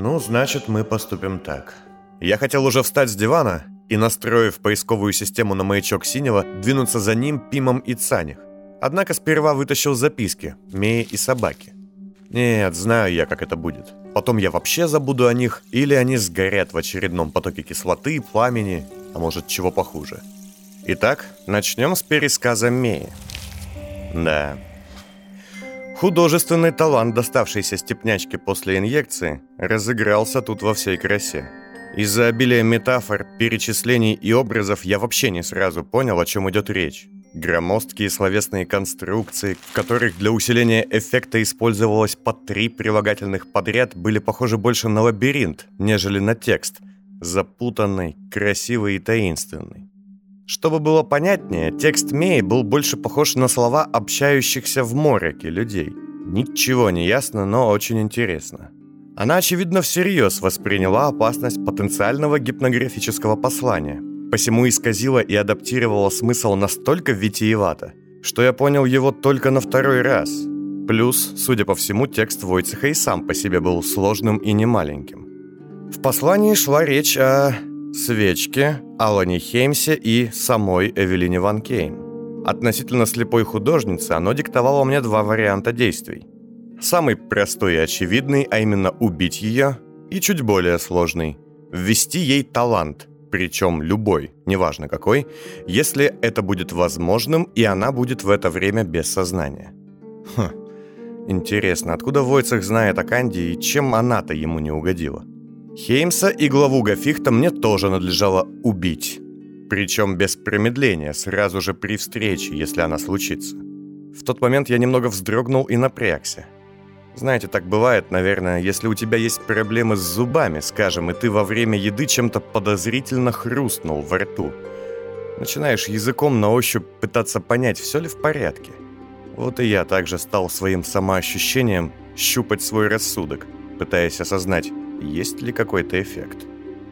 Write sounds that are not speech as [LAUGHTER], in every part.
Ну, значит, мы поступим так. Я хотел уже встать с дивана и, настроив поисковую систему на маячок синего, двинуться за ним, Пимом и Цаних. Однако сперва вытащил записки, Меи и собаки. Нет, знаю я, как это будет. Потом я вообще забуду о них, или они сгорят в очередном потоке кислоты, пламени, а может чего похуже. Итак, начнем с пересказа Меи. Да. Художественный талант, доставшийся степнячке после инъекции, разыгрался тут во всей красе. Из-за обилия метафор, перечислений и образов я вообще не сразу понял, о чем идет речь. Громоздкие словесные конструкции, в которых для усиления эффекта использовалось по три прилагательных подряд, были похожи больше на лабиринт, нежели на текст. Запутанный, красивый и таинственный. Чтобы было понятнее, текст Мей был больше похож на слова общающихся в мореке людей. Ничего не ясно, но очень интересно. Она, очевидно, всерьез восприняла опасность потенциального гипнографического послания, посему исказила и адаптировала смысл настолько витиевато, что я понял его только на второй раз. Плюс, судя по всему, текст Войцеха и сам по себе был сложным и немаленьким. В послании шла речь о свечке, Алане Хеймсе и самой Эвелине Ван Кейн. Относительно слепой художницы оно диктовало мне два варианта действий. Самый простой и очевидный, а именно убить ее, и чуть более сложный – ввести ей талант, причем любой, неважно какой, если это будет возможным, и она будет в это время без сознания. Хм, интересно, откуда Войцех знает о Канди и чем она-то ему не угодила? Хеймса и главу Гафихта мне тоже надлежало убить. Причем без промедления, сразу же при встрече, если она случится. В тот момент я немного вздрогнул и напрягся. Знаете, так бывает, наверное, если у тебя есть проблемы с зубами, скажем, и ты во время еды чем-то подозрительно хрустнул во рту. Начинаешь языком на ощупь пытаться понять, все ли в порядке. Вот и я также стал своим самоощущением щупать свой рассудок, пытаясь осознать, есть ли какой-то эффект.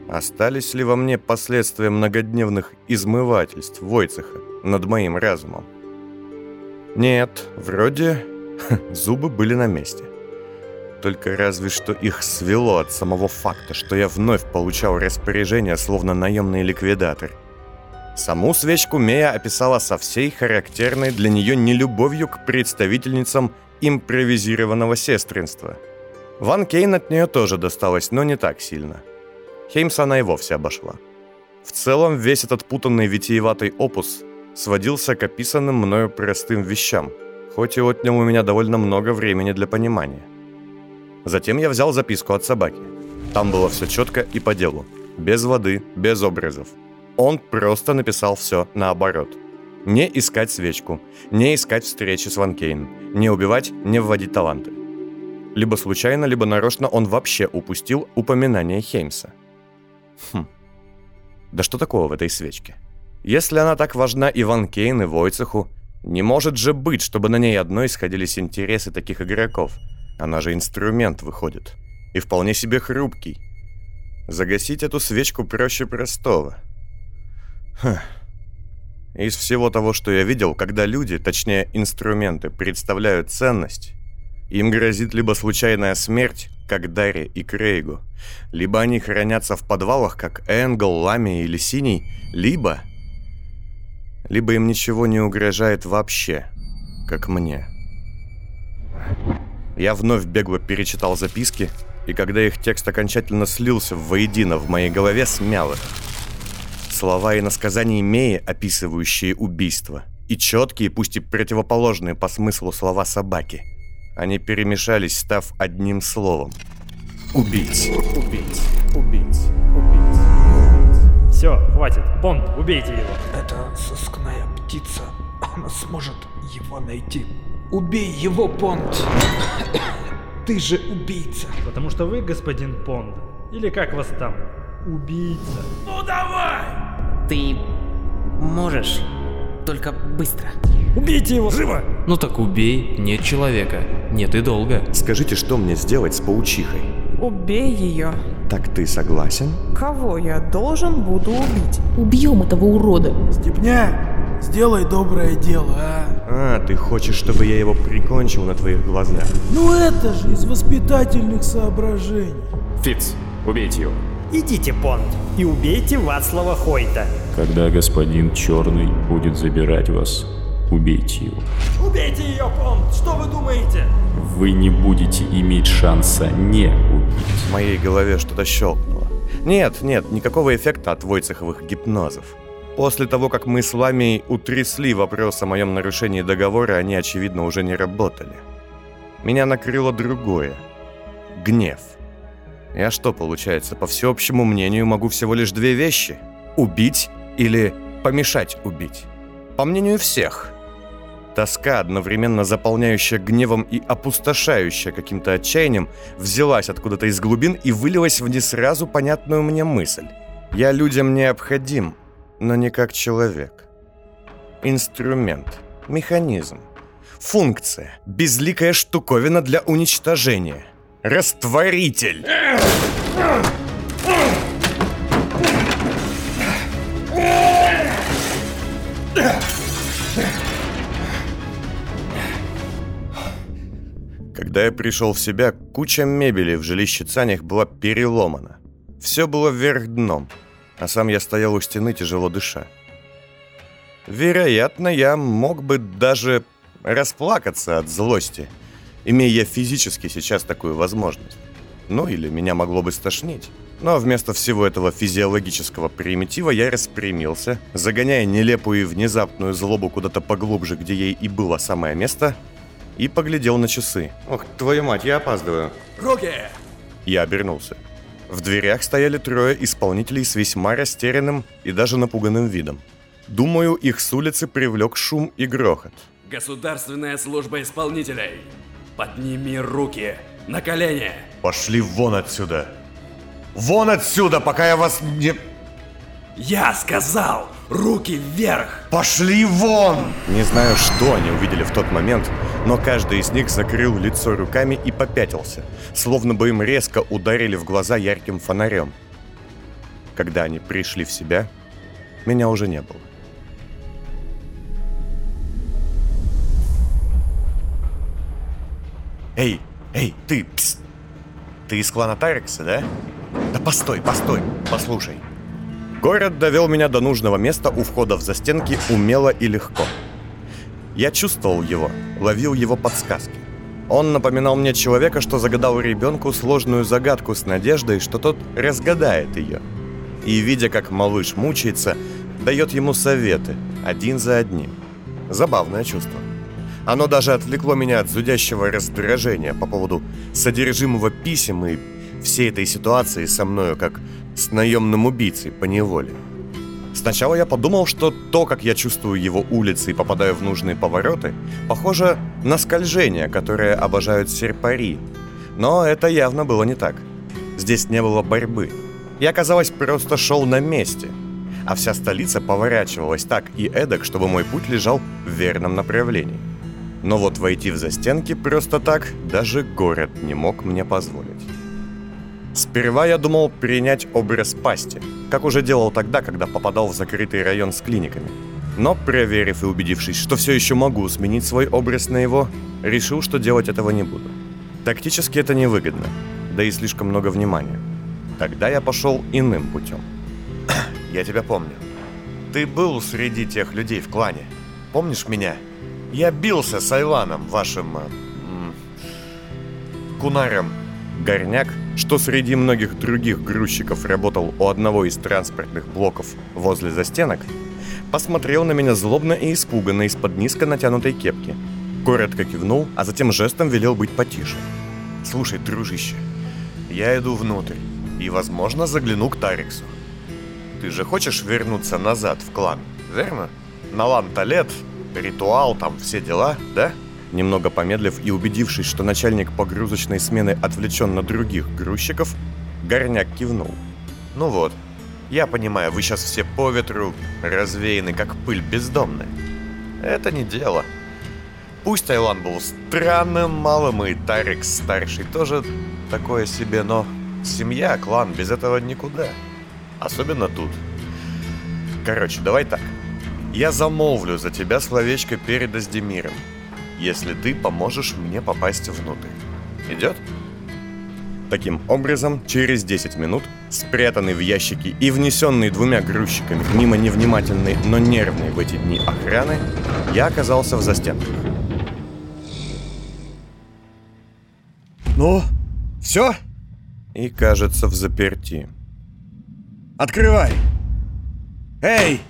Остались ли во мне последствия многодневных измывательств Войцеха над моим разумом? Нет, вроде [LAUGHS] зубы были на месте. Только разве что их свело от самого факта, что я вновь получал распоряжение, словно наемный ликвидатор. Саму свечку Мея описала со всей характерной для нее нелюбовью к представительницам импровизированного сестринства – Ван Кейн от нее тоже досталось, но не так сильно. Хеймса она и вовсе обошла. В целом, весь этот путанный витиеватый опус сводился к описанным мною простым вещам, хоть и отнял у меня довольно много времени для понимания. Затем я взял записку от собаки. Там было все четко и по делу. Без воды, без образов. Он просто написал все наоборот. Не искать свечку, не искать встречи с Ван Кейн, не убивать, не вводить таланты. Либо случайно, либо нарочно он вообще упустил упоминание Хеймса. Хм. Да что такого в этой свечке? Если она так важна и Ван Кейн, и Войцеху, не может же быть, чтобы на ней одной сходились интересы таких игроков. Она же инструмент выходит. И вполне себе хрупкий. Загасить эту свечку проще простого. Хм. Из всего того, что я видел, когда люди, точнее инструменты, представляют ценность, им грозит либо случайная смерть, как Дарри и Крейгу, либо они хранятся в подвалах, как Энгл, Лами или Синий, либо... Либо им ничего не угрожает вообще, как мне. Я вновь бегло перечитал записки, и когда их текст окончательно слился воедино в моей голове, смял их. Слова и насказания Меи, описывающие убийство, и четкие, пусть и противоположные по смыслу слова собаки – они перемешались, став одним словом. Убить. Убить. Убить. Убить. Все, хватит. Бонд, убейте его. Это сыскная птица. Она сможет его найти. Убей его, Бонд. Ты же убийца. Потому что вы, господин Понд, или как вас там, убийца. Ну давай! Ты можешь, только быстро. Убейте его! Живо! Ну так убей, нет человека, нет и долго. Скажите, что мне сделать с паучихой? Убей ее. Так ты согласен? Кого я должен буду убить? Убьем этого урода. Степня, сделай доброе дело, а? А, ты хочешь, чтобы я его прикончил на твоих глазах? Ну это же из воспитательных соображений. Фиц, убейте его. Идите, Понд, и убейте Вацлава Хойта. Когда господин Черный будет забирать вас, убейте его. Убейте ее, Понд! Что вы думаете? Вы не будете иметь шанса не убить. В моей голове что-то щелкнуло. Нет, нет, никакого эффекта от войцеховых гипнозов. После того, как мы с вами утрясли вопрос о моем нарушении договора, они, очевидно, уже не работали. Меня накрыло другое. Гнев. Я что, получается, по всеобщему мнению могу всего лишь две вещи? Убить или помешать убить? По мнению всех. Тоска, одновременно заполняющая гневом и опустошающая каким-то отчаянием, взялась откуда-то из глубин и вылилась в не сразу понятную мне мысль. Я людям необходим, но не как человек. Инструмент, механизм, функция, безликая штуковина для уничтожения. Растворитель! [CLEARS THROAT] Когда я пришел в себя, куча мебели в жилище Цанях была переломана. Все было вверх дном, а сам я стоял у стены, тяжело дыша. Вероятно, я мог бы даже расплакаться от злости, имея физически сейчас такую возможность. Ну или меня могло бы стошнить. Но вместо всего этого физиологического примитива я распрямился, загоняя нелепую и внезапную злобу куда-то поглубже, где ей и было самое место, и поглядел на часы. «Ох, твою мать, я опаздываю!» Руки! Я обернулся. В дверях стояли трое исполнителей с весьма растерянным и даже напуганным видом. Думаю, их с улицы привлек шум и грохот. Государственная служба исполнителей. Подними руки на колени. Пошли вон отсюда! Вон отсюда, пока я вас не... Я сказал, руки вверх! Пошли вон! Не знаю, что они увидели в тот момент, но каждый из них закрыл лицо руками и попятился, словно бы им резко ударили в глаза ярким фонарем. Когда они пришли в себя, меня уже не было. Эй, эй, ты, пс! Ты из клана Тарекса, да? Да постой, постой, послушай. Город довел меня до нужного места у входа в застенки умело и легко. Я чувствовал его, ловил его подсказки. Он напоминал мне человека, что загадал ребенку сложную загадку с надеждой, что тот разгадает ее. И, видя, как малыш мучается, дает ему советы, один за одним. Забавное чувство. Оно даже отвлекло меня от зудящего раздражения по поводу содержимого писем и всей этой ситуации со мною, как с наемным убийцей по неволе. Сначала я подумал, что то, как я чувствую его улицы и попадаю в нужные повороты, похоже на скольжение, которое обожают серпари. Но это явно было не так. Здесь не было борьбы. Я, казалось, просто шел на месте. А вся столица поворачивалась так и эдак, чтобы мой путь лежал в верном направлении. Но вот войти в застенки просто так даже город не мог мне позволить. Сперва я думал принять образ пасти, как уже делал тогда, когда попадал в закрытый район с клиниками. Но, проверив и убедившись, что все еще могу сменить свой образ на его, решил, что делать этого не буду. Тактически это невыгодно, да и слишком много внимания. Тогда я пошел иным путем. [CLEARS THROAT] Я тебя помню. Ты был среди тех людей в клане. Помнишь меня? Я бился с Айланом, вашим... Э, кунарем. Горняк, что среди многих других грузчиков работал у одного из транспортных блоков возле застенок, посмотрел на меня злобно и испуганно из-под низко натянутой кепки. Коротко кивнул, а затем жестом велел быть потише. «Слушай, дружище, я иду внутрь и, возможно, загляну к Тариксу. Ты же хочешь вернуться назад в клан, верно? На Лан-Талет, ритуал, там все дела, да?» Немного помедлив и убедившись, что начальник погрузочной смены отвлечен на других грузчиков, Горняк кивнул. «Ну вот, я понимаю, вы сейчас все по ветру развеяны, как пыль бездомная. Это не дело. Пусть Айлан был странным малым, и Тарик старший тоже такое себе, но семья, клан, без этого никуда. Особенно тут. Короче, давай так. Я замолвлю за тебя словечко перед Аздемиром если ты поможешь мне попасть внутрь. Идет? Таким образом, через 10 минут, спрятанный в ящике и внесенный двумя грузчиками мимо невнимательной, но нервной в эти дни охраны, я оказался в застенках. Ну, все? И, кажется, в заперти. Открывай! Эй!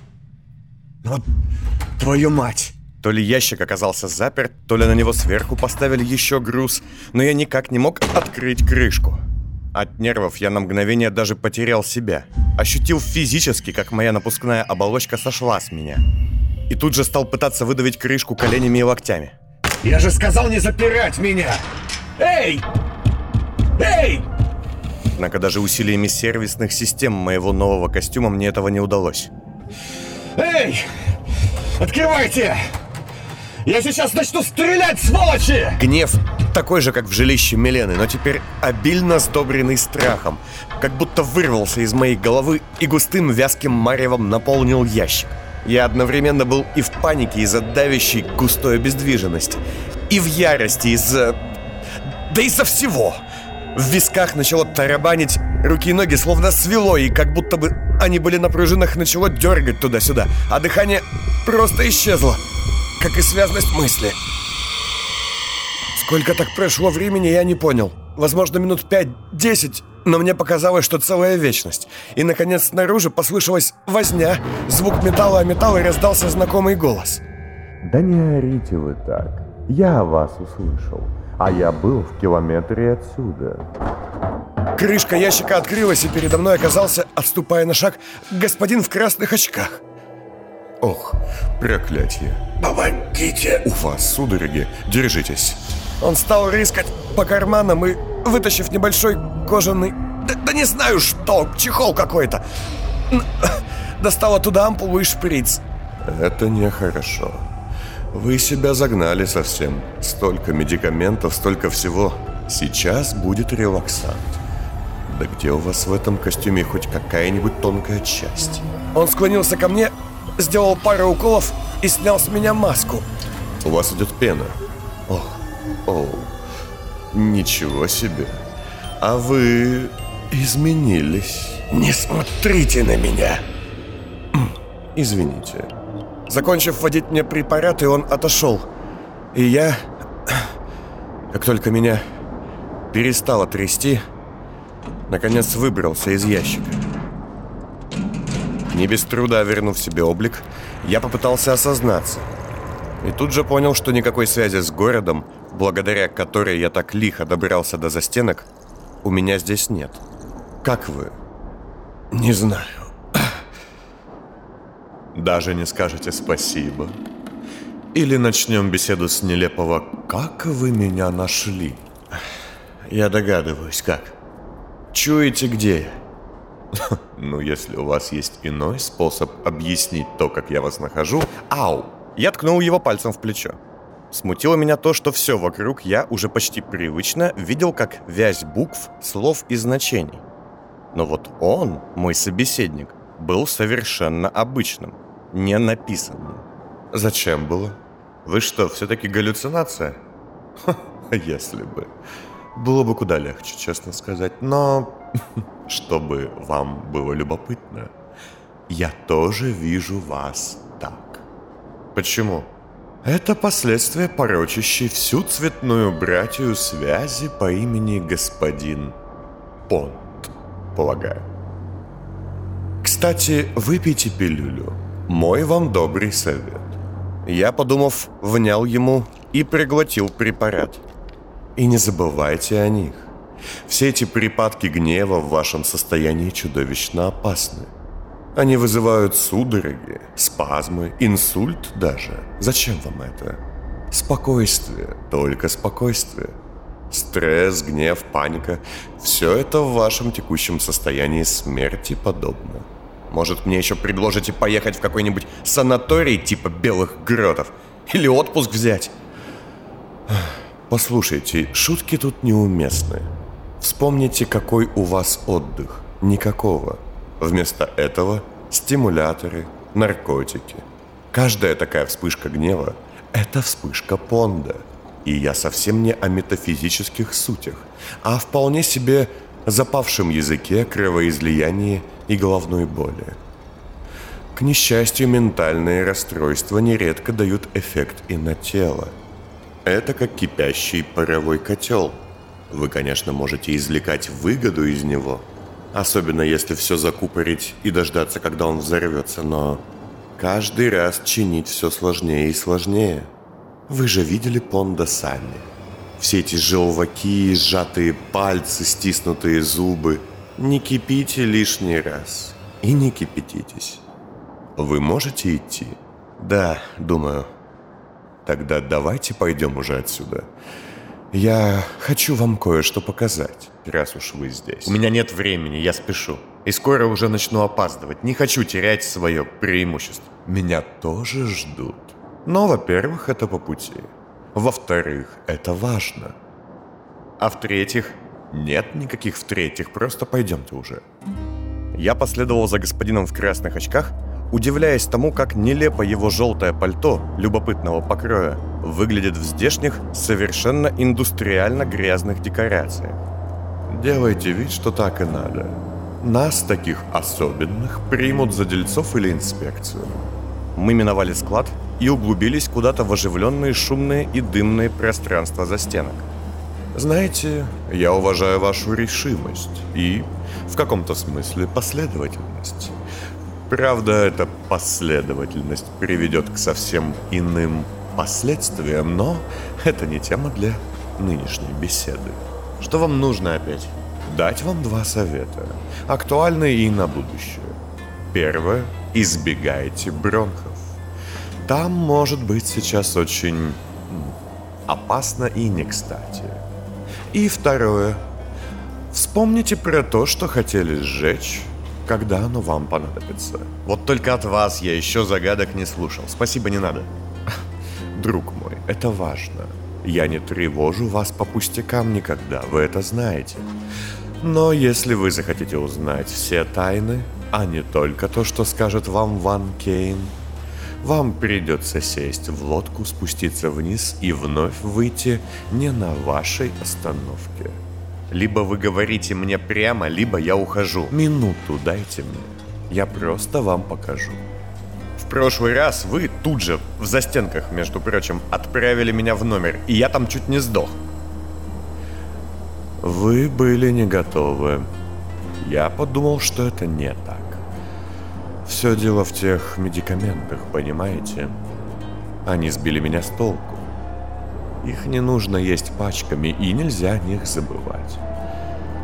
Вот твою мать! То ли ящик оказался заперт, то ли на него сверху поставили еще груз, но я никак не мог открыть крышку. От нервов я на мгновение даже потерял себя. Ощутил физически, как моя напускная оболочка сошла с меня. И тут же стал пытаться выдавить крышку коленями и локтями. Я же сказал не запирать меня! Эй! Эй! Однако даже усилиями сервисных систем моего нового костюма мне этого не удалось. Эй! Открывайте! Я сейчас начну стрелять, сволочи! Гнев такой же, как в жилище Милены, но теперь обильно сдобренный страхом, как будто вырвался из моей головы и густым вязким маревом наполнил ящик. Я одновременно был и в панике из-за давящей густой обездвиженности, и в ярости из-за... да из-за всего. В висках начало тарабанить, руки и ноги словно свело, и как будто бы они были на пружинах, начало дергать туда-сюда, а дыхание просто исчезло как и связность мысли. Сколько так прошло времени, я не понял. Возможно, минут 5-10, но мне показалось, что целая вечность. И, наконец, снаружи послышалась возня, звук металла о металл и раздался знакомый голос. «Да не орите вы так. Я вас услышал, а я был в километре отсюда». Крышка ящика открылась, и передо мной оказался, отступая на шаг, господин в красных очках. Ох, проклятие. Помогите! У вас судороги. Держитесь. Он стал рыскать по карманам и, вытащив небольшой кожаный... Да, да не знаю что, чехол какой-то. Достал оттуда ампулу и шприц. Это нехорошо. Вы себя загнали совсем. Столько медикаментов, столько всего. Сейчас будет релаксант. Да где у вас в этом костюме хоть какая-нибудь тонкая часть? Он склонился ко мне, сделал пару уколов и снял с меня маску. У вас идет пена. О, о, ничего себе. А вы изменились. Не смотрите на меня. Извините. Закончив вводить мне препараты, он отошел. И я, как только меня перестало трясти, наконец выбрался из ящика. Не без труда вернув себе облик, я попытался осознаться. И тут же понял, что никакой связи с городом, благодаря которой я так лихо добрался до застенок, у меня здесь нет. Как вы? Не знаю. Даже не скажете спасибо? Или начнем беседу с нелепого «Как вы меня нашли?» Я догадываюсь, как. Чуете, где я? [LAUGHS] Ну, если у вас есть иной способ объяснить то, как я вас нахожу... Ау! Я ткнул его пальцем в плечо. Смутило меня то, что все вокруг я уже почти привычно видел как вязь букв, слов и значений. Но вот он, мой собеседник, был совершенно обычным, не написанным. Зачем было? Вы что, все-таки галлюцинация? [LAUGHS] Ха, если бы. Было бы куда легче, честно сказать. Но [LAUGHS] чтобы вам было любопытно, я тоже вижу вас так. Почему? Это последствия порочащей всю цветную братью связи по имени господин Понт, полагаю. Кстати, выпейте пилюлю. Мой вам добрый совет. Я, подумав, внял ему и приглотил препарат. И не забывайте о них. Все эти припадки гнева в вашем состоянии чудовищно опасны. Они вызывают судороги, спазмы, инсульт даже. Зачем вам это? Спокойствие, только спокойствие. Стресс, гнев, паника – все это в вашем текущем состоянии смерти подобно. Может, мне еще предложите поехать в какой-нибудь санаторий типа Белых Гротов? Или отпуск взять? Послушайте, шутки тут неуместны. Вспомните, какой у вас отдых. Никакого. Вместо этого стимуляторы, наркотики. Каждая такая вспышка гнева – это вспышка понда. И я совсем не о метафизических сутях, а о вполне себе запавшем языке, кровоизлиянии и головной боли. К несчастью, ментальные расстройства нередко дают эффект и на тело. Это как кипящий паровой котел. Вы, конечно, можете извлекать выгоду из него, особенно если все закупорить и дождаться, когда он взорвется, но каждый раз чинить все сложнее и сложнее. Вы же видели Понда сами. Все эти желваки, сжатые пальцы, стиснутые зубы. Не кипите лишний раз. И не кипятитесь. Вы можете идти? Да, думаю. Тогда давайте пойдем уже отсюда. Я хочу вам кое-что показать, раз уж вы здесь. У меня нет времени, я спешу. И скоро уже начну опаздывать. Не хочу терять свое преимущество. Меня тоже ждут. Но, во-первых, это по пути. Во-вторых, это важно. А в-третьих? Нет никаких в-третьих, просто пойдемте уже. Я последовал за господином в красных очках, удивляясь тому, как нелепо его желтое пальто любопытного покроя выглядит в здешних, совершенно индустриально грязных декорациях. Делайте вид, что так и надо. Нас, таких особенных, примут за дельцов или инспекцию. Мы миновали склад и углубились куда-то в оживленные шумные и дымные пространства застенок. Знаете, я уважаю вашу решимость и, в каком-то смысле, последовательность. Правда, эта последовательность приведет к совсем иным последствиям, но это не тема для нынешней беседы. Что вам нужно опять? Дать вам два совета, актуальные и на будущее. Первое – избегайте бронхов. Там может быть сейчас очень опасно и не кстати. И второе – вспомните про то, что хотели сжечь, когда оно вам понадобится. Вот только от вас я еще загадок не слушал. Спасибо, не надо. [LAUGHS] Друг мой, это важно. Я не тревожу вас по пустякам никогда, вы это знаете. Но если вы захотите узнать все тайны, а не только то, что скажет вам Ван Кейн, вам придется сесть в лодку, спуститься вниз и вновь выйти не на вашей остановке. Либо вы говорите мне прямо, либо я ухожу. Минуту дайте мне. Я просто вам покажу. В прошлый раз вы тут же, в застенках, между прочим, отправили меня в номер, и я там чуть не сдох. Вы были не готовы. Я подумал, что это не так. Все дело в тех медикаментах, понимаете? Они сбили меня с толку. Их не нужно есть пачками, и нельзя о них забывать.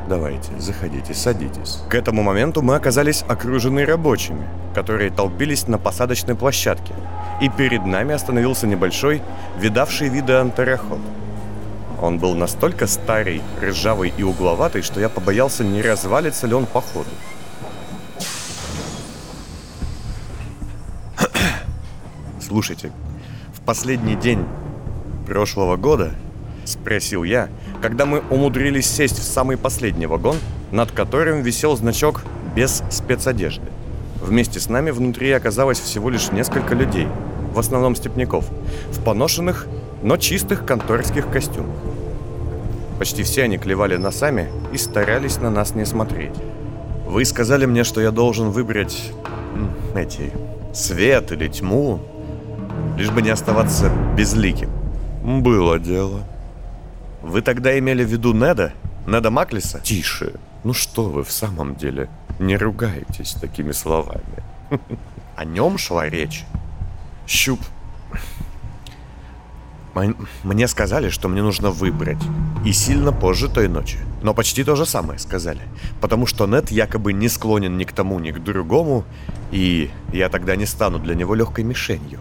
Давайте, заходите, садитесь. К этому моменту мы оказались окружены рабочими, которые толпились на посадочной площадке. И перед нами остановился небольшой, видавший виды антароход. Он был настолько старый, ржавый и угловатый, что я побоялся, не развалится ли он по ходу. [CLEARS THROAT] Слушайте, в последний день прошлого года, спросил я, когда мы умудрились сесть в самый последний вагон, над которым висел значок «без спецодежды». Вместе с нами внутри оказалось всего лишь несколько людей, в основном степняков, в поношенных, но чистых конторских костюмах. Почти все они клевали носами и старались на нас не смотреть. Вы сказали мне, что я должен выбрать эти свет или тьму, лишь бы не оставаться безликим. Было дело. Вы тогда имели в виду Неда? Неда Маклиса? Тише. Ну что вы в самом деле? Не ругайтесь такими словами. [LAUGHS] О нем шла речь. Щуп. Мне сказали, что мне нужно выбрать. И сильно позже той ночи. Но почти то же самое сказали. Потому что Нед якобы не склонен ни к тому, ни к другому. И я тогда не стану для него легкой мишенью.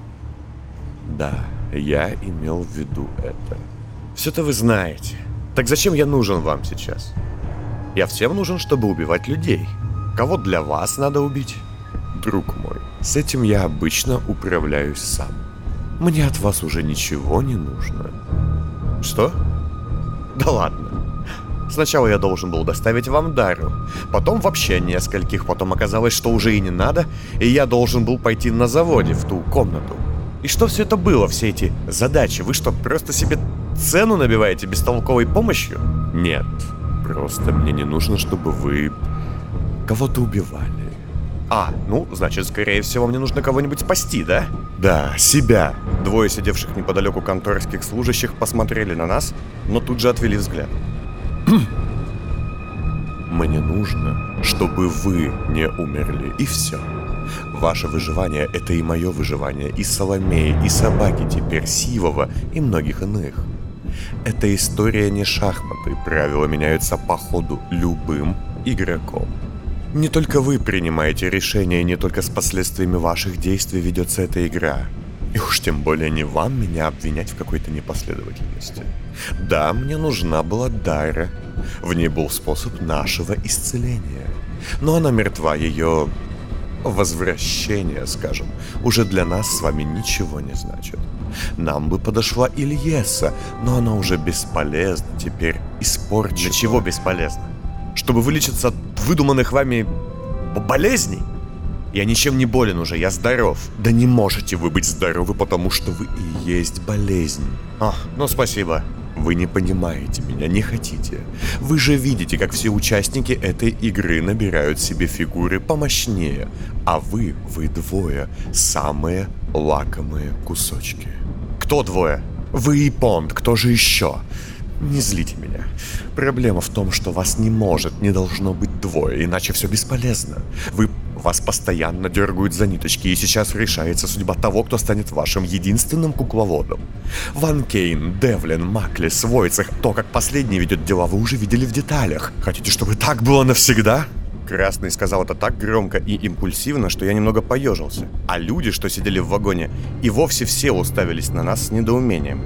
Да, я имел в виду это. Все-то вы знаете. Так зачем я нужен вам сейчас? Я всем нужен, чтобы убивать людей. Кого для вас надо убить? Друг мой, с этим я обычно управляюсь сам. Мне от вас уже ничего не нужно. Что? Да ладно. Сначала я должен был доставить вам Дару, потом вообще нескольких, потом оказалось, что уже и не надо, и я должен был пойти на заводе в ту комнату. И что все это было, все эти задачи? Вы что, просто себе цену набиваете бестолковой помощью? Нет, просто мне не нужно, чтобы вы кого-то убивали. А, ну, значит, скорее всего, мне нужно кого-нибудь спасти, да? Да, себя. Двое сидевших неподалеку конторских служащих посмотрели на нас, но тут же отвели взгляд. [CLEARS THROAT] Мне нужно, чтобы вы не умерли, и все. Ваше выживание — это и мое выживание, и Соломеи, и собаки теперь, Сивова и многих иных. Эта история не шахматы, правила меняются по ходу любым игроком. Не только вы принимаете решения, не только с последствиями ваших действий ведется эта игра. И уж тем более не вам меня обвинять в какой-то непоследовательности. Да, мне нужна была Дайра. В ней был способ нашего исцеления. Но она мертва, ее возвращение, скажем, уже для нас с вами ничего не значит. Нам бы подошла Ильеса, но она уже бесполезна теперь, испорчена. Для чего бесполезна? Чтобы вылечиться от выдуманных вами болезней? Я ничем не болен уже, я здоров. Да не можете вы быть здоровы, потому что вы и есть болезнь. А, ну спасибо. Вы не понимаете меня, не хотите. Вы же видите, как все участники этой игры набирают себе фигуры помощнее, а вы, вы двое, самые лакомые кусочки. Кто двое? Вы и Понт, кто же еще? Не злите меня. Проблема в том, что вас не может, не должно быть двое, иначе все бесполезно. Вы вас постоянно дергают за ниточки, и сейчас решается судьба того, кто станет вашим единственным кукловодом. Ван Кейн, Девлин, Маклис, Войцех, то, как последний ведет дела, вы уже видели в деталях. Хотите, чтобы так было навсегда? Красный сказал это так громко и импульсивно, что я немного поежился. А люди, что сидели в вагоне, и вовсе все уставились на нас с недоумением.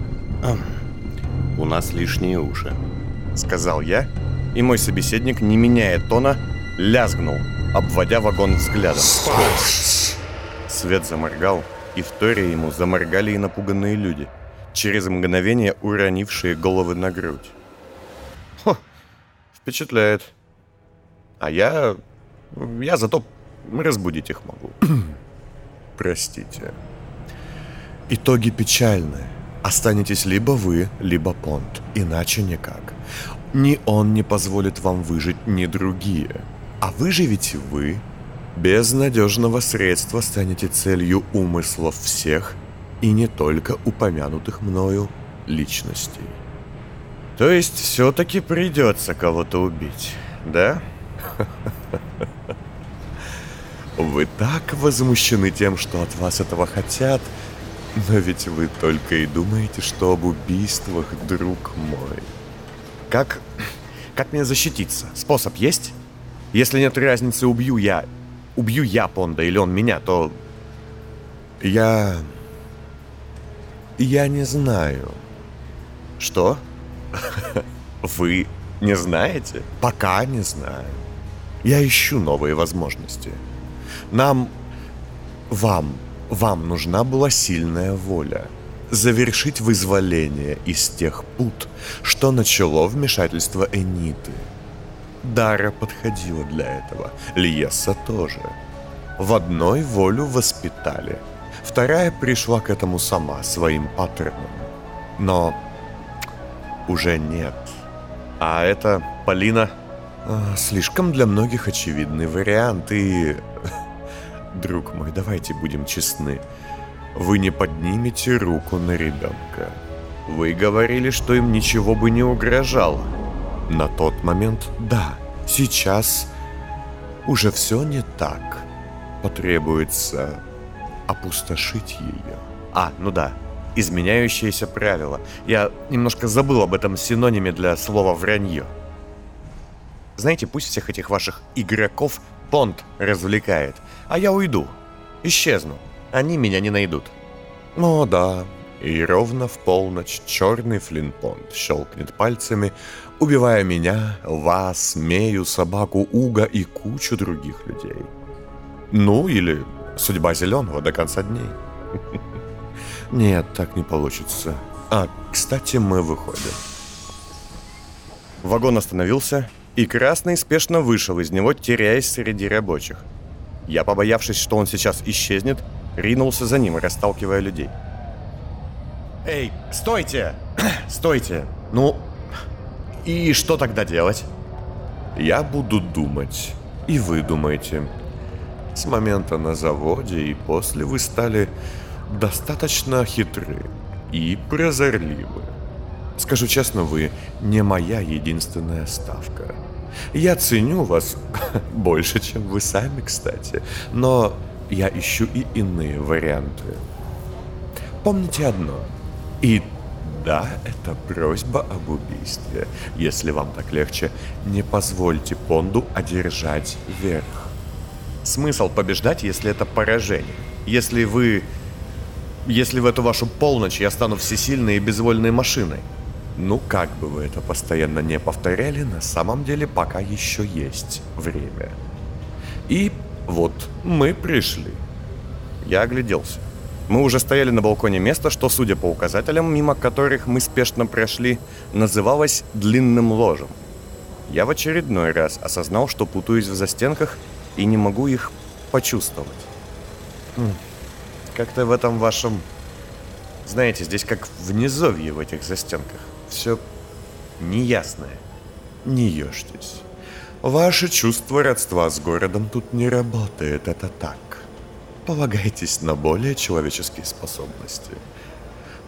«У нас лишние уши», — сказал я, и мой собеседник, не меняя тона, лязгнул, обводя вагон взглядом. Свет заморгал, и в торе ему заморгали и напуганные люди, через мгновение уронившие головы на грудь. Хо, впечатляет. А я... я зато разбудить их могу. [CLEARS THROAT] Простите. Итоги печальные. Останетесь либо вы, либо Понт. Иначе никак. Ни он не позволит вам выжить, ни другие. А выживете вы, без надежного средства станете целью умыслов всех и не только упомянутых мною личностей. То есть все-таки придется кого-то убить, да? [LAUGHS] Вы так возмущены тем, что от вас этого хотят, но ведь вы только и думаете, что об убийствах, друг мой. Как... как мне защититься? Способ есть? Если нет разницы, убью я... Убью я Понда или он меня, то... Я... Я не знаю. Что? [LAUGHS] Вы не знаете? Пока не знаю. Я ищу новые возможности. Нам... Вам вам нужна была сильная воля. Завершить вызволение из тех пут, что начало вмешательство Эниты. Дара подходила для этого, Льеса тоже. В одной волю воспитали, вторая пришла к этому сама, своим паттерном. Но уже нет. А это Полина? А, слишком для многих очевидный вариант, и [LAUGHS] Друг мой, давайте будем честны. Вы не поднимете руку на ребенка. Вы говорили, что им ничего бы не угрожало. На тот момент да. Сейчас уже все не так. Потребуется опустошить ее. А, ну да, изменяющиеся правила. Я немножко забыл об этом синониме для слова «вранье». Знаете, пусть всех этих ваших игроков Понт развлекает, а я уйду. Исчезну. Они меня не найдут. О, да. И ровно в полночь черный Флинпонт щелкнет пальцами, убивая меня, вас, Мею, собаку Уга и кучу других людей. Ну, или судьба зеленого до конца дней. [LAUGHS] Нет, так не получится. А, кстати, мы выходим. Вагон остановился, и Красный спешно вышел из него, теряясь среди рабочих. Я, побоявшись, что он сейчас исчезнет, Ринулся за ним, расталкивая людей. «Эй, стойте! [CLEARS THROAT] стойте! Ну, и что тогда делать?» «Я буду думать, и вы думаете. С момента на заводе и после вы стали достаточно хитры и прозорливы. Скажу честно, вы не моя единственная ставка. Я ценю вас [LAUGHS] больше, чем вы сами, кстати, но я ищу и иные варианты. Помните одно. И да, это просьба об убийстве. Если вам так легче, не позвольте Понду одержать верх. Смысл побеждать, если это поражение? Если вы... Если в эту вашу полночь я стану всесильной и безвольной машиной? Ну, как бы вы это постоянно не повторяли, на самом деле пока еще есть время. И вот мы пришли. Я огляделся. Мы уже стояли на балконе места, что, судя по указателям, мимо которых мы спешно прошли, называлось «длинным ложем». Я в очередной раз осознал, что путаюсь в застенках и не могу их почувствовать. Хм. Как-то в этом вашем... Знаете, здесь как в низовье в этих застенках. Все неясное. Не ешьтесь. Ваше чувство родства с городом тут не работает, это так полагайтесь на более человеческие способности.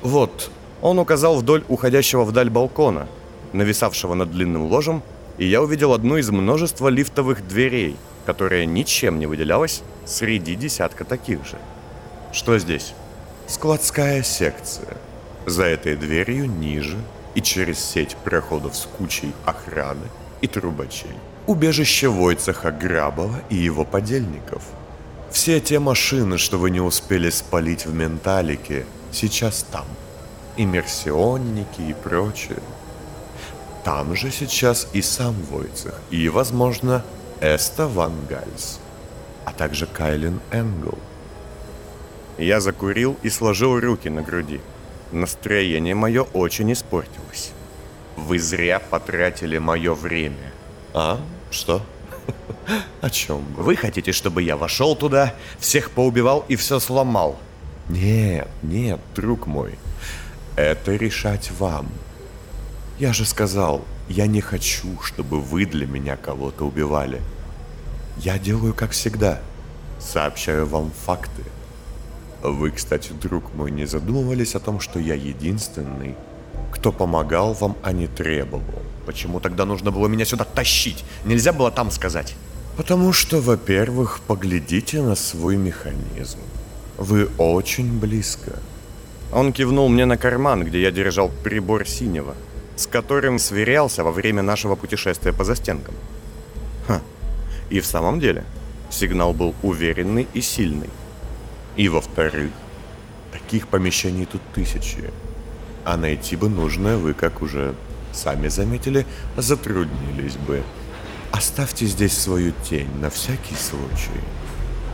Вот, он указал вдоль уходящего вдаль балкона, нависавшего над длинным ложем, и я увидел одну из множества лифтовых дверей, которая ничем не выделялась среди десятка таких же. Что здесь? Складская секция. За этой дверью ниже и через сеть проходов с кучей охраны и трубачей. Убежище Войцеха Грабова и его подельников – все те машины, что вы не успели спалить в менталике, сейчас там. Иммерсионники и прочее. Там же сейчас и сам Войцех, и, возможно, Эста Ван Гальс, а также Кайлин Энгл. Я закурил и сложил руки на груди. Настроение мое очень испортилось. Вы зря потратили мое время. А? Что? О чем вы? хотите, чтобы я вошел туда, всех поубивал и все сломал? Нет, нет, друг мой. Это решать вам. Я же сказал, я не хочу, чтобы вы для меня кого-то убивали. Я делаю как всегда. Сообщаю вам факты. Вы, кстати, друг мой, не задумывались о том, что я единственный, кто помогал вам, а не требовал. Почему тогда нужно было меня сюда тащить? Нельзя было там сказать. Потому что, во-первых, поглядите на свой механизм. Вы очень близко. Он кивнул мне на карман, где я держал прибор синего, с которым сверялся во время нашего путешествия по застенкам. Ха. И в самом деле, сигнал был уверенный и сильный. И во-вторых, таких помещений тут тысячи. А найти бы нужное вы, как уже сами заметили, затруднились бы. Оставьте здесь свою тень на всякий случай.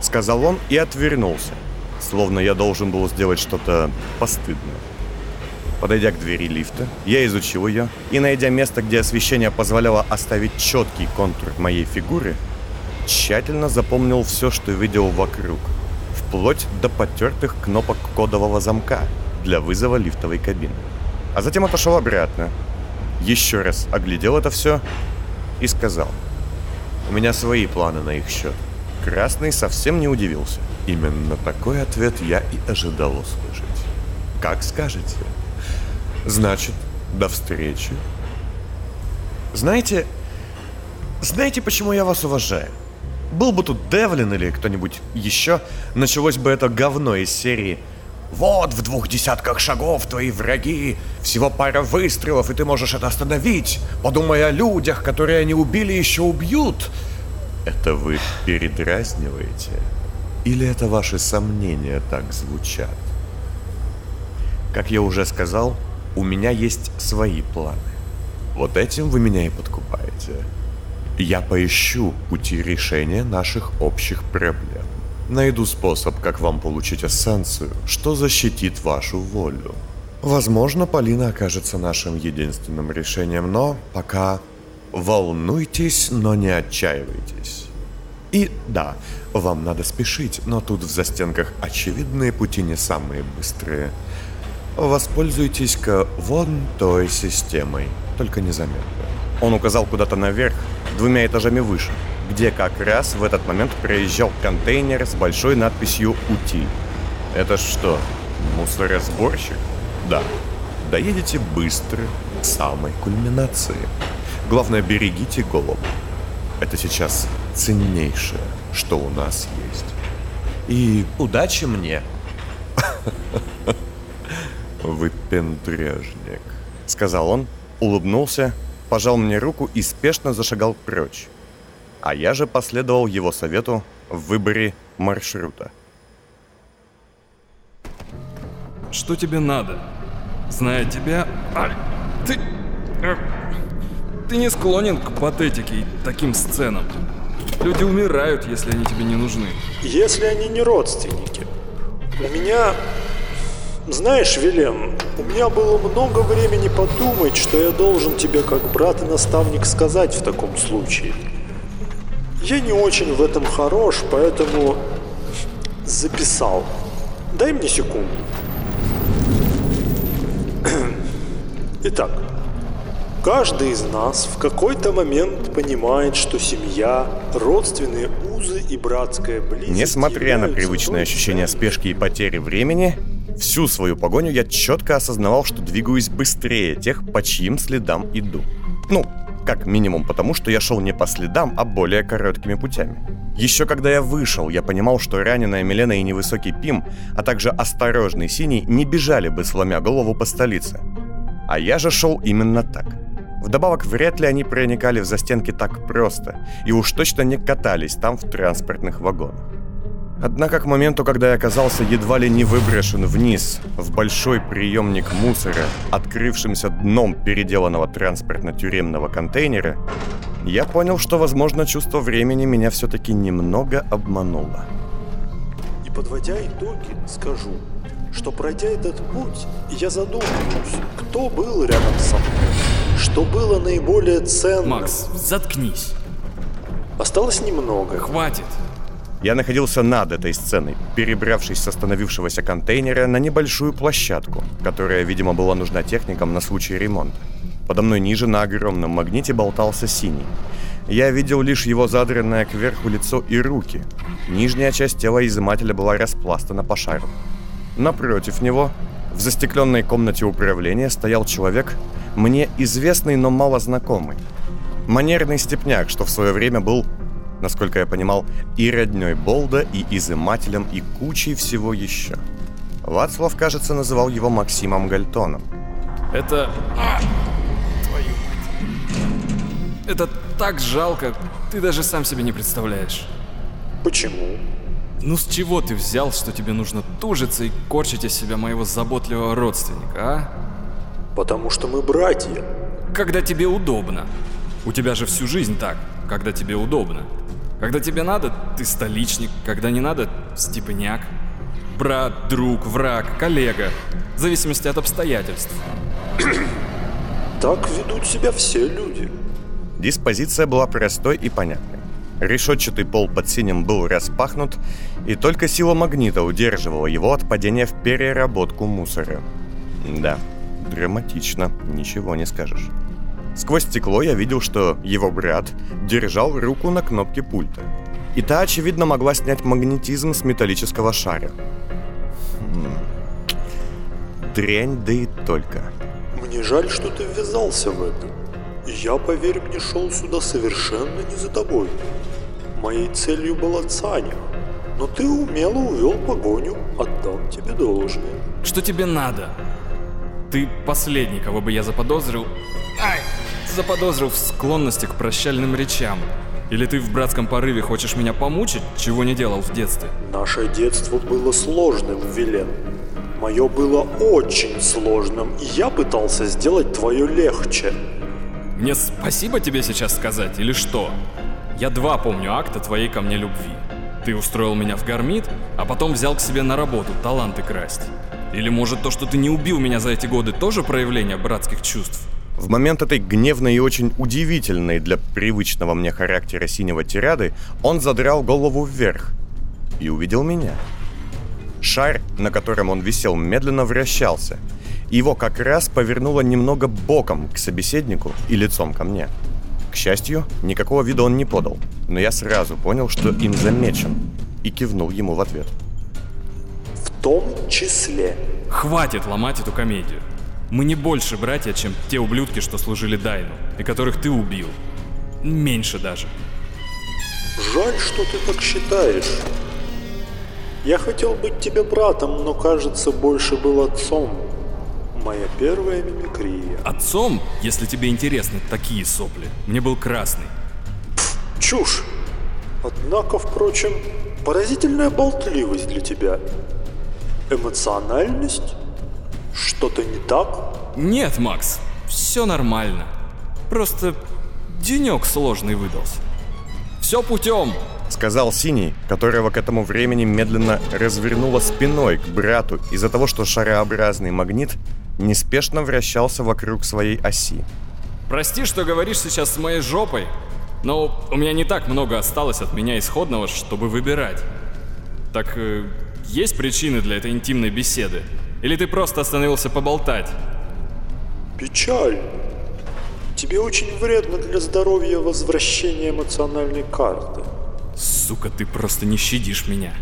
Сказал он и отвернулся, словно я должен был сделать что-то постыдное. Подойдя к двери лифта, я изучил ее и, найдя место, где освещение позволяло оставить четкий контур моей фигуры, тщательно запомнил все, что видел вокруг, вплоть до потертых кнопок кодового замка для вызова лифтовой кабины. А затем отошел обратно, еще раз оглядел это все и сказал – у меня свои планы на их счет. Красный совсем не удивился. Именно такой ответ я и ожидал услышать. Как скажете. Значит, до встречи. Знаете, знаете, почему я вас уважаю? Был бы тут Девлин или кто-нибудь еще, началось бы это говно из серии «Вот в двух десятках шагов твои враги, всего пара выстрелов, и ты можешь это остановить. Подумай о людях, которые они убили еще убьют». Это вы передразниваете? Или это ваши сомнения так звучат? Как я уже сказал, у меня есть свои планы. Вот этим вы меня и подкупаете. Я поищу пути решения наших общих проблем. Найду способ, как вам получить эссенцию, что защитит вашу волю. Возможно, Полина окажется нашим единственным решением, но пока волнуйтесь, но не отчаивайтесь. И да, вам надо спешить, но тут в застенках очевидные пути не самые быстрые. Воспользуйтесь-ка вон той системой, только незаметно. Он указал куда-то наверх, двумя этажами выше, где как раз в этот момент проезжал контейнер с большой надписью «Утиль». Это что, мусоросборщик? Да. Доедете быстро, к самой кульминации. Главное, берегите голову. Это сейчас ценнейшее, что у нас есть. И удачи мне. [LAUGHS] Выпендрежник, сказал он, улыбнулся, пожал мне руку и спешно зашагал прочь. А я же последовал его совету в выборе маршрута. Что тебе надо? Зная тебя... А, ты... э, Ты не склонен к патетике и таким сценам. Люди умирают, если они тебе не нужны. Если они не родственники. У меня... Знаешь, Вилен, у меня было много времени подумать, что я должен тебе как брат и наставник сказать в таком случае. Я не очень в этом хорош, поэтому записал. Дай мне секунду. Итак, каждый из нас в какой-то момент понимает, что семья, родственные узы и братская близость Несмотря на привычное ощущение спешки и потери времени, всю свою погоню я четко осознавал, что двигаюсь быстрее тех, по чьим следам иду. Ну, как минимум потому, что я шел не по следам, а более короткими путями. Еще когда я вышел, я понимал, что раненая Милена и невысокий Пим, а также осторожный Синий не бежали бы, сломя голову по столице. А я же шел именно так. Вдобавок, вряд ли они проникали в застенки так просто, и уж точно не катались там в транспортных вагонах. Однако к моменту, когда я оказался едва ли не выброшен вниз, в большой приемник мусора, открывшимся дном переделанного транспортно-тюремного контейнера, я понял, что, возможно, чувство времени меня все-таки немного обмануло. И подводя итоги, скажу, что пройдя этот путь, я задумываюсь, кто был рядом со мной, что было наиболее ценным. Макс, заткнись. Осталось немного. Хватит. Я находился над этой сценой, перебравшись с остановившегося контейнера на небольшую площадку, которая, видимо, была нужна техникам на случай ремонта. Подо мной ниже на огромном магните болтался синий. Я видел лишь его задранное кверху лицо и руки. Нижняя часть тела изымателя была распластана по шару. Напротив него, в застекленной комнате управления, стоял человек, мне известный, но мало знакомый. Манерный степняк, что в свое время был, насколько я понимал, и родней Болда, и изымателем, и кучей всего еще. Вацлав, кажется, называл его Максимом Гальтоном. Это... А! Твою мать. Это так жалко, ты даже сам себе не представляешь. Почему? Ну с чего ты взял, что тебе нужно тужиться и корчить из себя моего заботливого родственника, а? Потому что мы братья. Когда тебе удобно. У тебя же всю жизнь так, когда тебе удобно. Когда тебе надо, ты столичник, когда не надо, степняк. Брат, друг, враг, коллега. В зависимости от обстоятельств. [CLEARS THROAT] Так ведут себя все люди. Диспозиция была простой и понятной. Решетчатый пол под синим был распахнут, и только сила магнита удерживала его от падения в переработку мусора. Да, драматично, ничего не скажешь. Сквозь стекло я видел, что его брат держал руку на кнопке пульта. И та, очевидно, могла снять магнетизм с металлического шара. Хм. Дрянь, да и только. Мне жаль, что ты ввязался в это. Я, поверь мне, шел сюда совершенно не за тобой. Моей целью была Цаня. Но ты умело увел погоню, отдам тебе должное. Что тебе надо? Ты последний, кого бы я заподозрил... Ай! Заподозрил в склонности к прощальным речам. Или ты в братском порыве хочешь меня помучить, чего не делал в детстве? Наше детство было сложным, Вилен. Мое было очень сложным, и я пытался сделать твое легче. Мне спасибо тебе сейчас сказать, или что? Я два помню акта твоей ко мне любви. Ты устроил меня в гармит, а потом взял к себе на работу таланты красть. Или может то, что ты не убил меня за эти годы, тоже проявление братских чувств? В момент этой гневной и очень удивительной для привычного мне характера синего тирады он задрал голову вверх и увидел меня. Шар, на котором он висел, медленно вращался. Его как раз повернуло немного боком к собеседнику и лицом ко мне. К счастью, никакого вида он не подал, но я сразу понял, что им замечен, и кивнул ему в ответ. В том числе. Хватит ломать эту комедию. Мы не больше братья, чем те ублюдки, что служили Дайну, и которых ты убил. Меньше даже. Жаль, что ты так считаешь. Я хотел быть тебе братом, но кажется, больше был отцом. Моя первая мимикрия. Отцом, если тебе интересны такие сопли, мне был красный. Пф, чушь. Однако, впрочем, поразительная болтливость для тебя. Эмоциональность? Что-то не так? Нет, Макс, все нормально. Просто денек сложный выдался. Все путем, сказал Синий, которого к этому времени медленно развернуло спиной к брату из-за того, что шарообразный магнит неспешно вращался вокруг своей оси. Прости, что говоришь сейчас с моей жопой, но у меня не так много осталось от меня исходного, чтобы выбирать. Так э, есть причины для этой интимной беседы? Или ты просто остановился поболтать? Печаль. Тебе очень вредно для здоровья возвращение эмоциональной карты. Сука, ты просто не щадишь меня.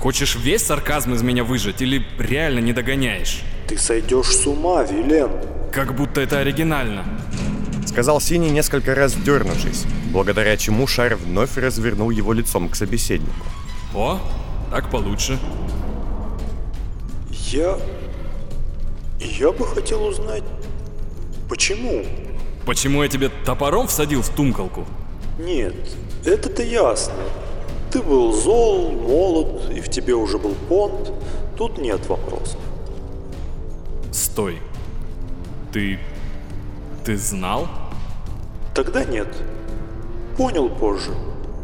Хочешь весь сарказм из меня выжать или реально не догоняешь? Ты сойдешь с ума, Вилен. Как будто это оригинально. Сказал Синий, несколько раз дернувшись, благодаря чему шар вновь развернул его лицом к собеседнику. О, так получше. Я... Я бы хотел узнать, почему? Почему я тебе топором всадил в тумкалку? Нет, это-то ясно. Ты был зол, молод, и в тебе уже был понт. Тут нет вопросов. Стой. Ты... Ты знал? Тогда нет. Понял позже.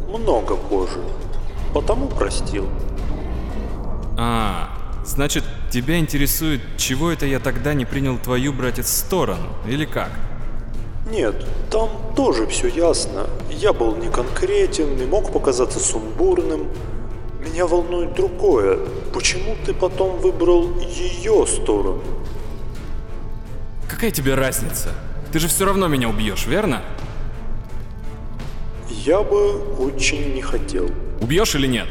Много позже. Потому простил. А, значит, тебя интересует, чего это я тогда не принял твою, братец, сторону, или как? Нет, там тоже все ясно. Я был не конкретен и мог показаться сумбурным. Меня волнует другое. Почему ты потом выбрал ее сторону? Какая тебе разница? Ты же все равно меня убьешь, верно? Я бы очень не хотел. Убьешь или нет?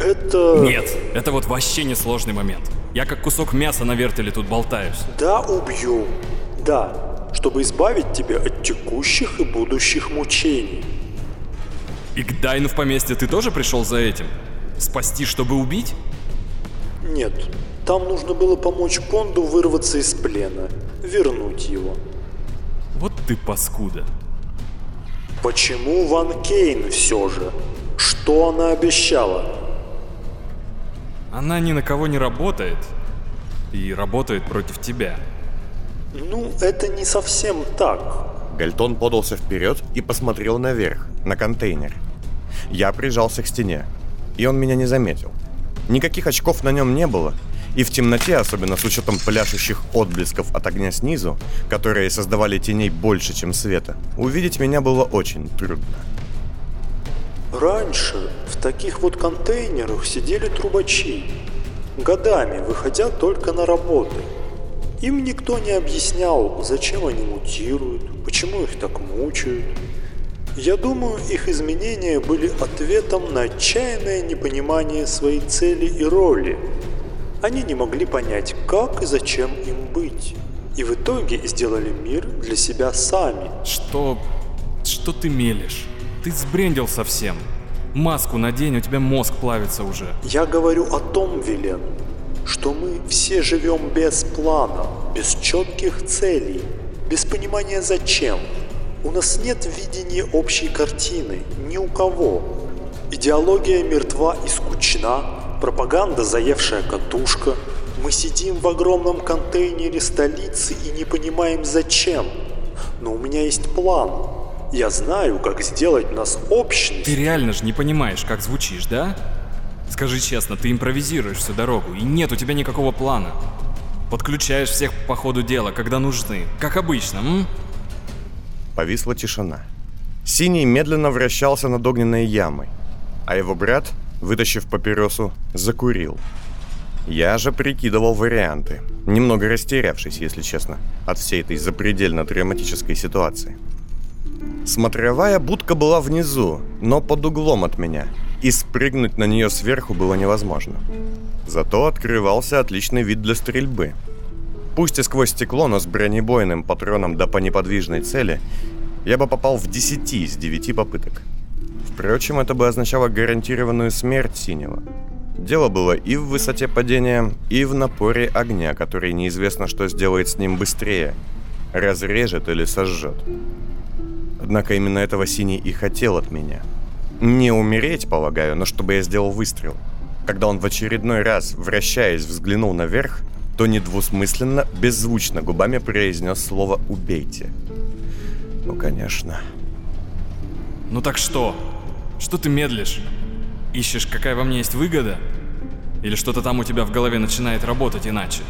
Это... Нет, это вот вообще не сложный момент. Я как кусок мяса на вертеле тут болтаюсь. Да, убью. Да, чтобы избавить тебя от текущих и будущих мучений. И к Дайну в поместье ты тоже пришел за этим? Спасти, чтобы убить? Нет, там нужно было помочь Понду вырваться из плена, вернуть его. Вот ты паскуда. Почему Ван Кейн все же? Что она обещала? Она ни на кого не работает. И работает против тебя. Ну, это не совсем так. Гальтон подался вперед и посмотрел наверх, на контейнер. Я прижался к стене, и он меня не заметил. Никаких очков на нем не было, и в темноте, особенно с учетом пляшущих отблесков от огня снизу, которые создавали теней больше, чем света, увидеть меня было очень трудно. Раньше в таких вот контейнерах сидели трубачи, годами выходя только на работы. Им никто не объяснял, зачем они мутируют, почему их так мучают. Я думаю, их изменения были ответом на отчаянное непонимание своей цели и роли. Они не могли понять, как и зачем им быть. И в итоге сделали мир для себя сами. Что... что ты мелешь? Ты сбрендил совсем. Маску надень, у тебя мозг плавится уже. Я говорю о том, Вилен, что мы все живем без плана, без четких целей, без понимания зачем. У нас нет видения общей картины, ни у кого. Идеология мертва и скучна, пропаганда заевшая катушка. Мы сидим в огромном контейнере столицы и не понимаем зачем. Но у меня есть план. Я знаю, как сделать нас общность. Ты реально же не понимаешь, как звучишь, да? Скажи честно, ты импровизируешь всю дорогу, и нет у тебя никакого плана. Подключаешь всех по ходу дела, когда нужны. Как обычно, м? Повисла тишина. Синий медленно вращался над огненной ямой, а его брат, вытащив папиросу, закурил. Я же прикидывал варианты, немного растерявшись, если честно, от всей этой запредельно драматической ситуации. Смотровая будка была внизу, но под углом от меня, и спрыгнуть на нее сверху было невозможно. Зато открывался отличный вид для стрельбы. Пусть и сквозь стекло, но с бронебойным патроном до по неподвижной цели, я бы попал в 10 из 9 попыток. Впрочем, это бы означало гарантированную смерть синего. Дело было и в высоте падения, и в напоре огня, который неизвестно, что сделает с ним быстрее. Разрежет или сожжет. Однако именно этого Синий и хотел от меня. Не умереть, полагаю, но чтобы я сделал выстрел. Когда он в очередной раз, вращаясь, взглянул наверх, то недвусмысленно, беззвучно губами произнес слово «убейте». Ну, конечно. Ну так что? Что ты медлишь? Ищешь, какая во мне есть выгода? Или что-то там у тебя в голове начинает работать иначе?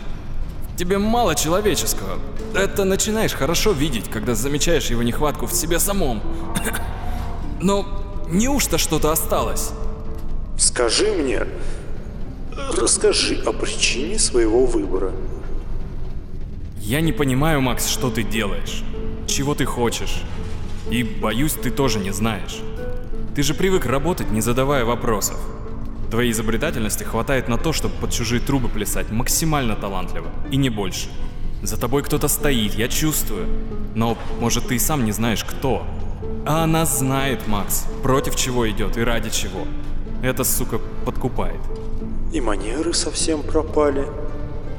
Тебе мало человеческого. Это начинаешь хорошо видеть, когда замечаешь его нехватку в себе самом. [COUGHS] Но неужто что-то осталось? Скажи мне, расскажи о причине своего выбора. Я не понимаю, Макс, что ты делаешь. Чего ты хочешь. И боюсь, ты тоже не знаешь. Ты же привык работать, не задавая вопросов. Твоей изобретательности хватает на то, чтобы под чужие трубы плясать максимально талантливо, и не больше. За тобой кто-то стоит, я чувствую. Но, может, ты и сам не знаешь, кто. А она знает, Макс, против чего идет и ради чего. Это, сука, подкупает. И манеры совсем пропали.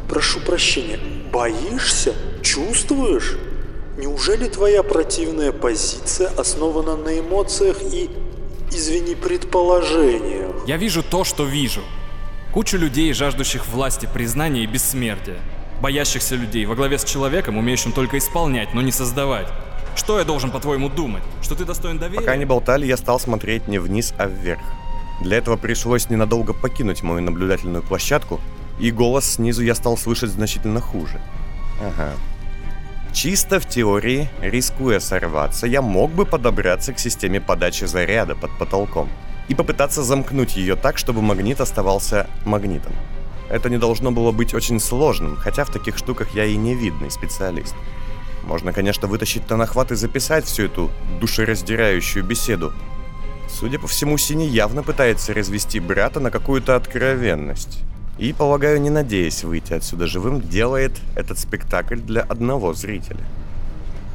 Прошу прощения, боишься? Чувствуешь? Неужели твоя противная позиция основана на эмоциях и, извини, предположениях? Я вижу то, что вижу. Кучу людей, жаждущих власти, признания и бессмертия. Боящихся людей во главе с человеком, умеющим только исполнять, но не создавать. Что я должен, по-твоему, думать? Что ты достоин доверия? Пока они болтали, я стал смотреть не вниз, а вверх. Для этого пришлось ненадолго покинуть мою наблюдательную площадку, и голос снизу я стал слышать значительно хуже. Ага. Чисто в теории, рискуя сорваться, я мог бы подобраться к системе подачи заряда под потолком и попытаться замкнуть ее так, чтобы магнит оставался магнитом. Это не должно было быть очень сложным, хотя в таких штуках я и не видный специалист. Можно, конечно, вытащить тонохват и записать всю эту душераздирающую беседу. Судя по всему, Синий явно пытается развести брата на какую-то откровенность. И, полагаю, не надеясь выйти отсюда живым, делает этот спектакль для одного зрителя.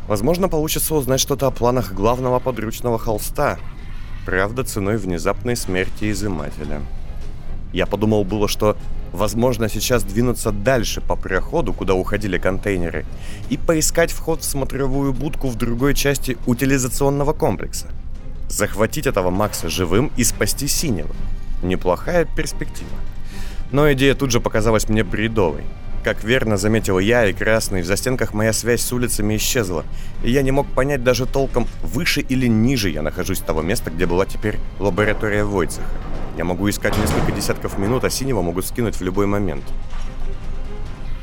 Возможно, получится узнать что-то о планах главного подручного холста. Правда, ценой внезапной смерти изымателя. Я подумал было, что возможно сейчас двинуться дальше по проходу, куда уходили контейнеры, и поискать вход в смотровую будку в другой части утилизационного комплекса. Захватить этого Макса живым и спасти Синего. Неплохая перспектива. Но идея тут же показалась мне бредовой. Как верно заметил я и Красный, в застенках моя связь с улицами исчезла, и я не мог понять даже толком, выше или ниже я нахожусь того места, где была теперь лаборатория Войцеха. Я могу искать несколько десятков минут, а синего могут скинуть в любой момент.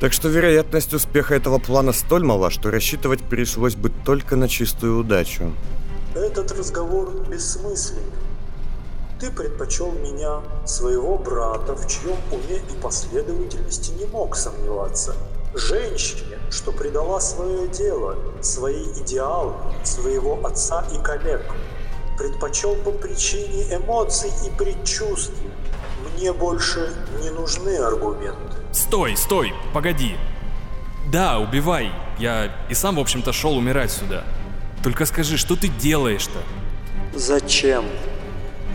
Так что вероятность успеха этого плана столь мала, что рассчитывать пришлось бы только на чистую удачу. Этот разговор бессмыслен. Ты предпочел меня, своего брата, в чьем уме и последовательности не мог сомневаться. Женщине, что предала свое дело, свои идеалы, своего отца и коллег. Предпочел по причине эмоций и предчувствий. Мне больше не нужны аргументы. Стой, стой, погоди. Да, убивай. Я и сам, в общем-то, шел умирать сюда. Только скажи, что ты делаешь-то? Зачем?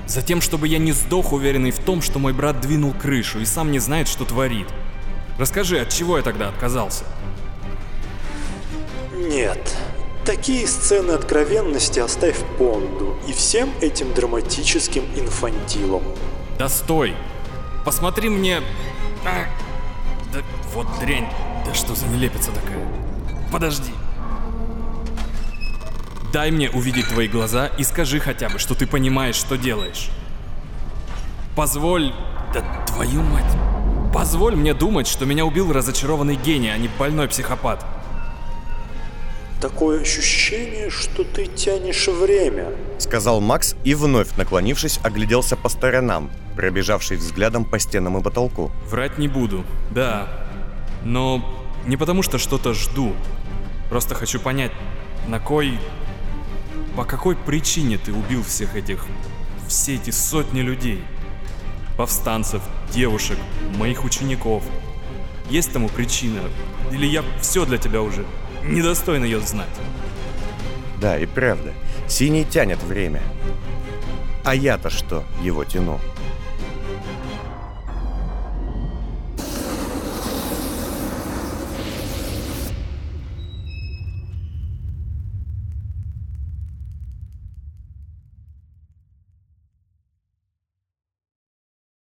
Затем, чтобы я не сдох, уверенный в том, что мой брат двинул крышу и сам не знает, что творит. Расскажи, от чего я тогда отказался? Нет. Такие сцены откровенности оставь Понду и всем этим драматическим инфантилам. Да стой! Посмотри мне... А, да вот дрянь. Да что за нелепица такая? Подожди. Дай мне увидеть твои глаза и скажи хотя бы, что ты понимаешь, что делаешь. Позволь... Да твою мать... Позволь мне думать, что меня убил разочарованный гений, а не больной психопат. Такое ощущение, что ты тянешь время. Сказал Макс и вновь, наклонившись, огляделся по сторонам, пробежавшись взглядом по стенам и потолку. Врать не буду, да. Но не потому что что-то жду. Просто хочу понять, на кой... По какой причине ты убил всех этих... Все эти сотни людей? Повстанцев, девушек, моих учеников. Есть тому причина? Или я все для тебя уже недостойно ее знать? Да, и правда. Синий тянет время. А я-то что его тяну?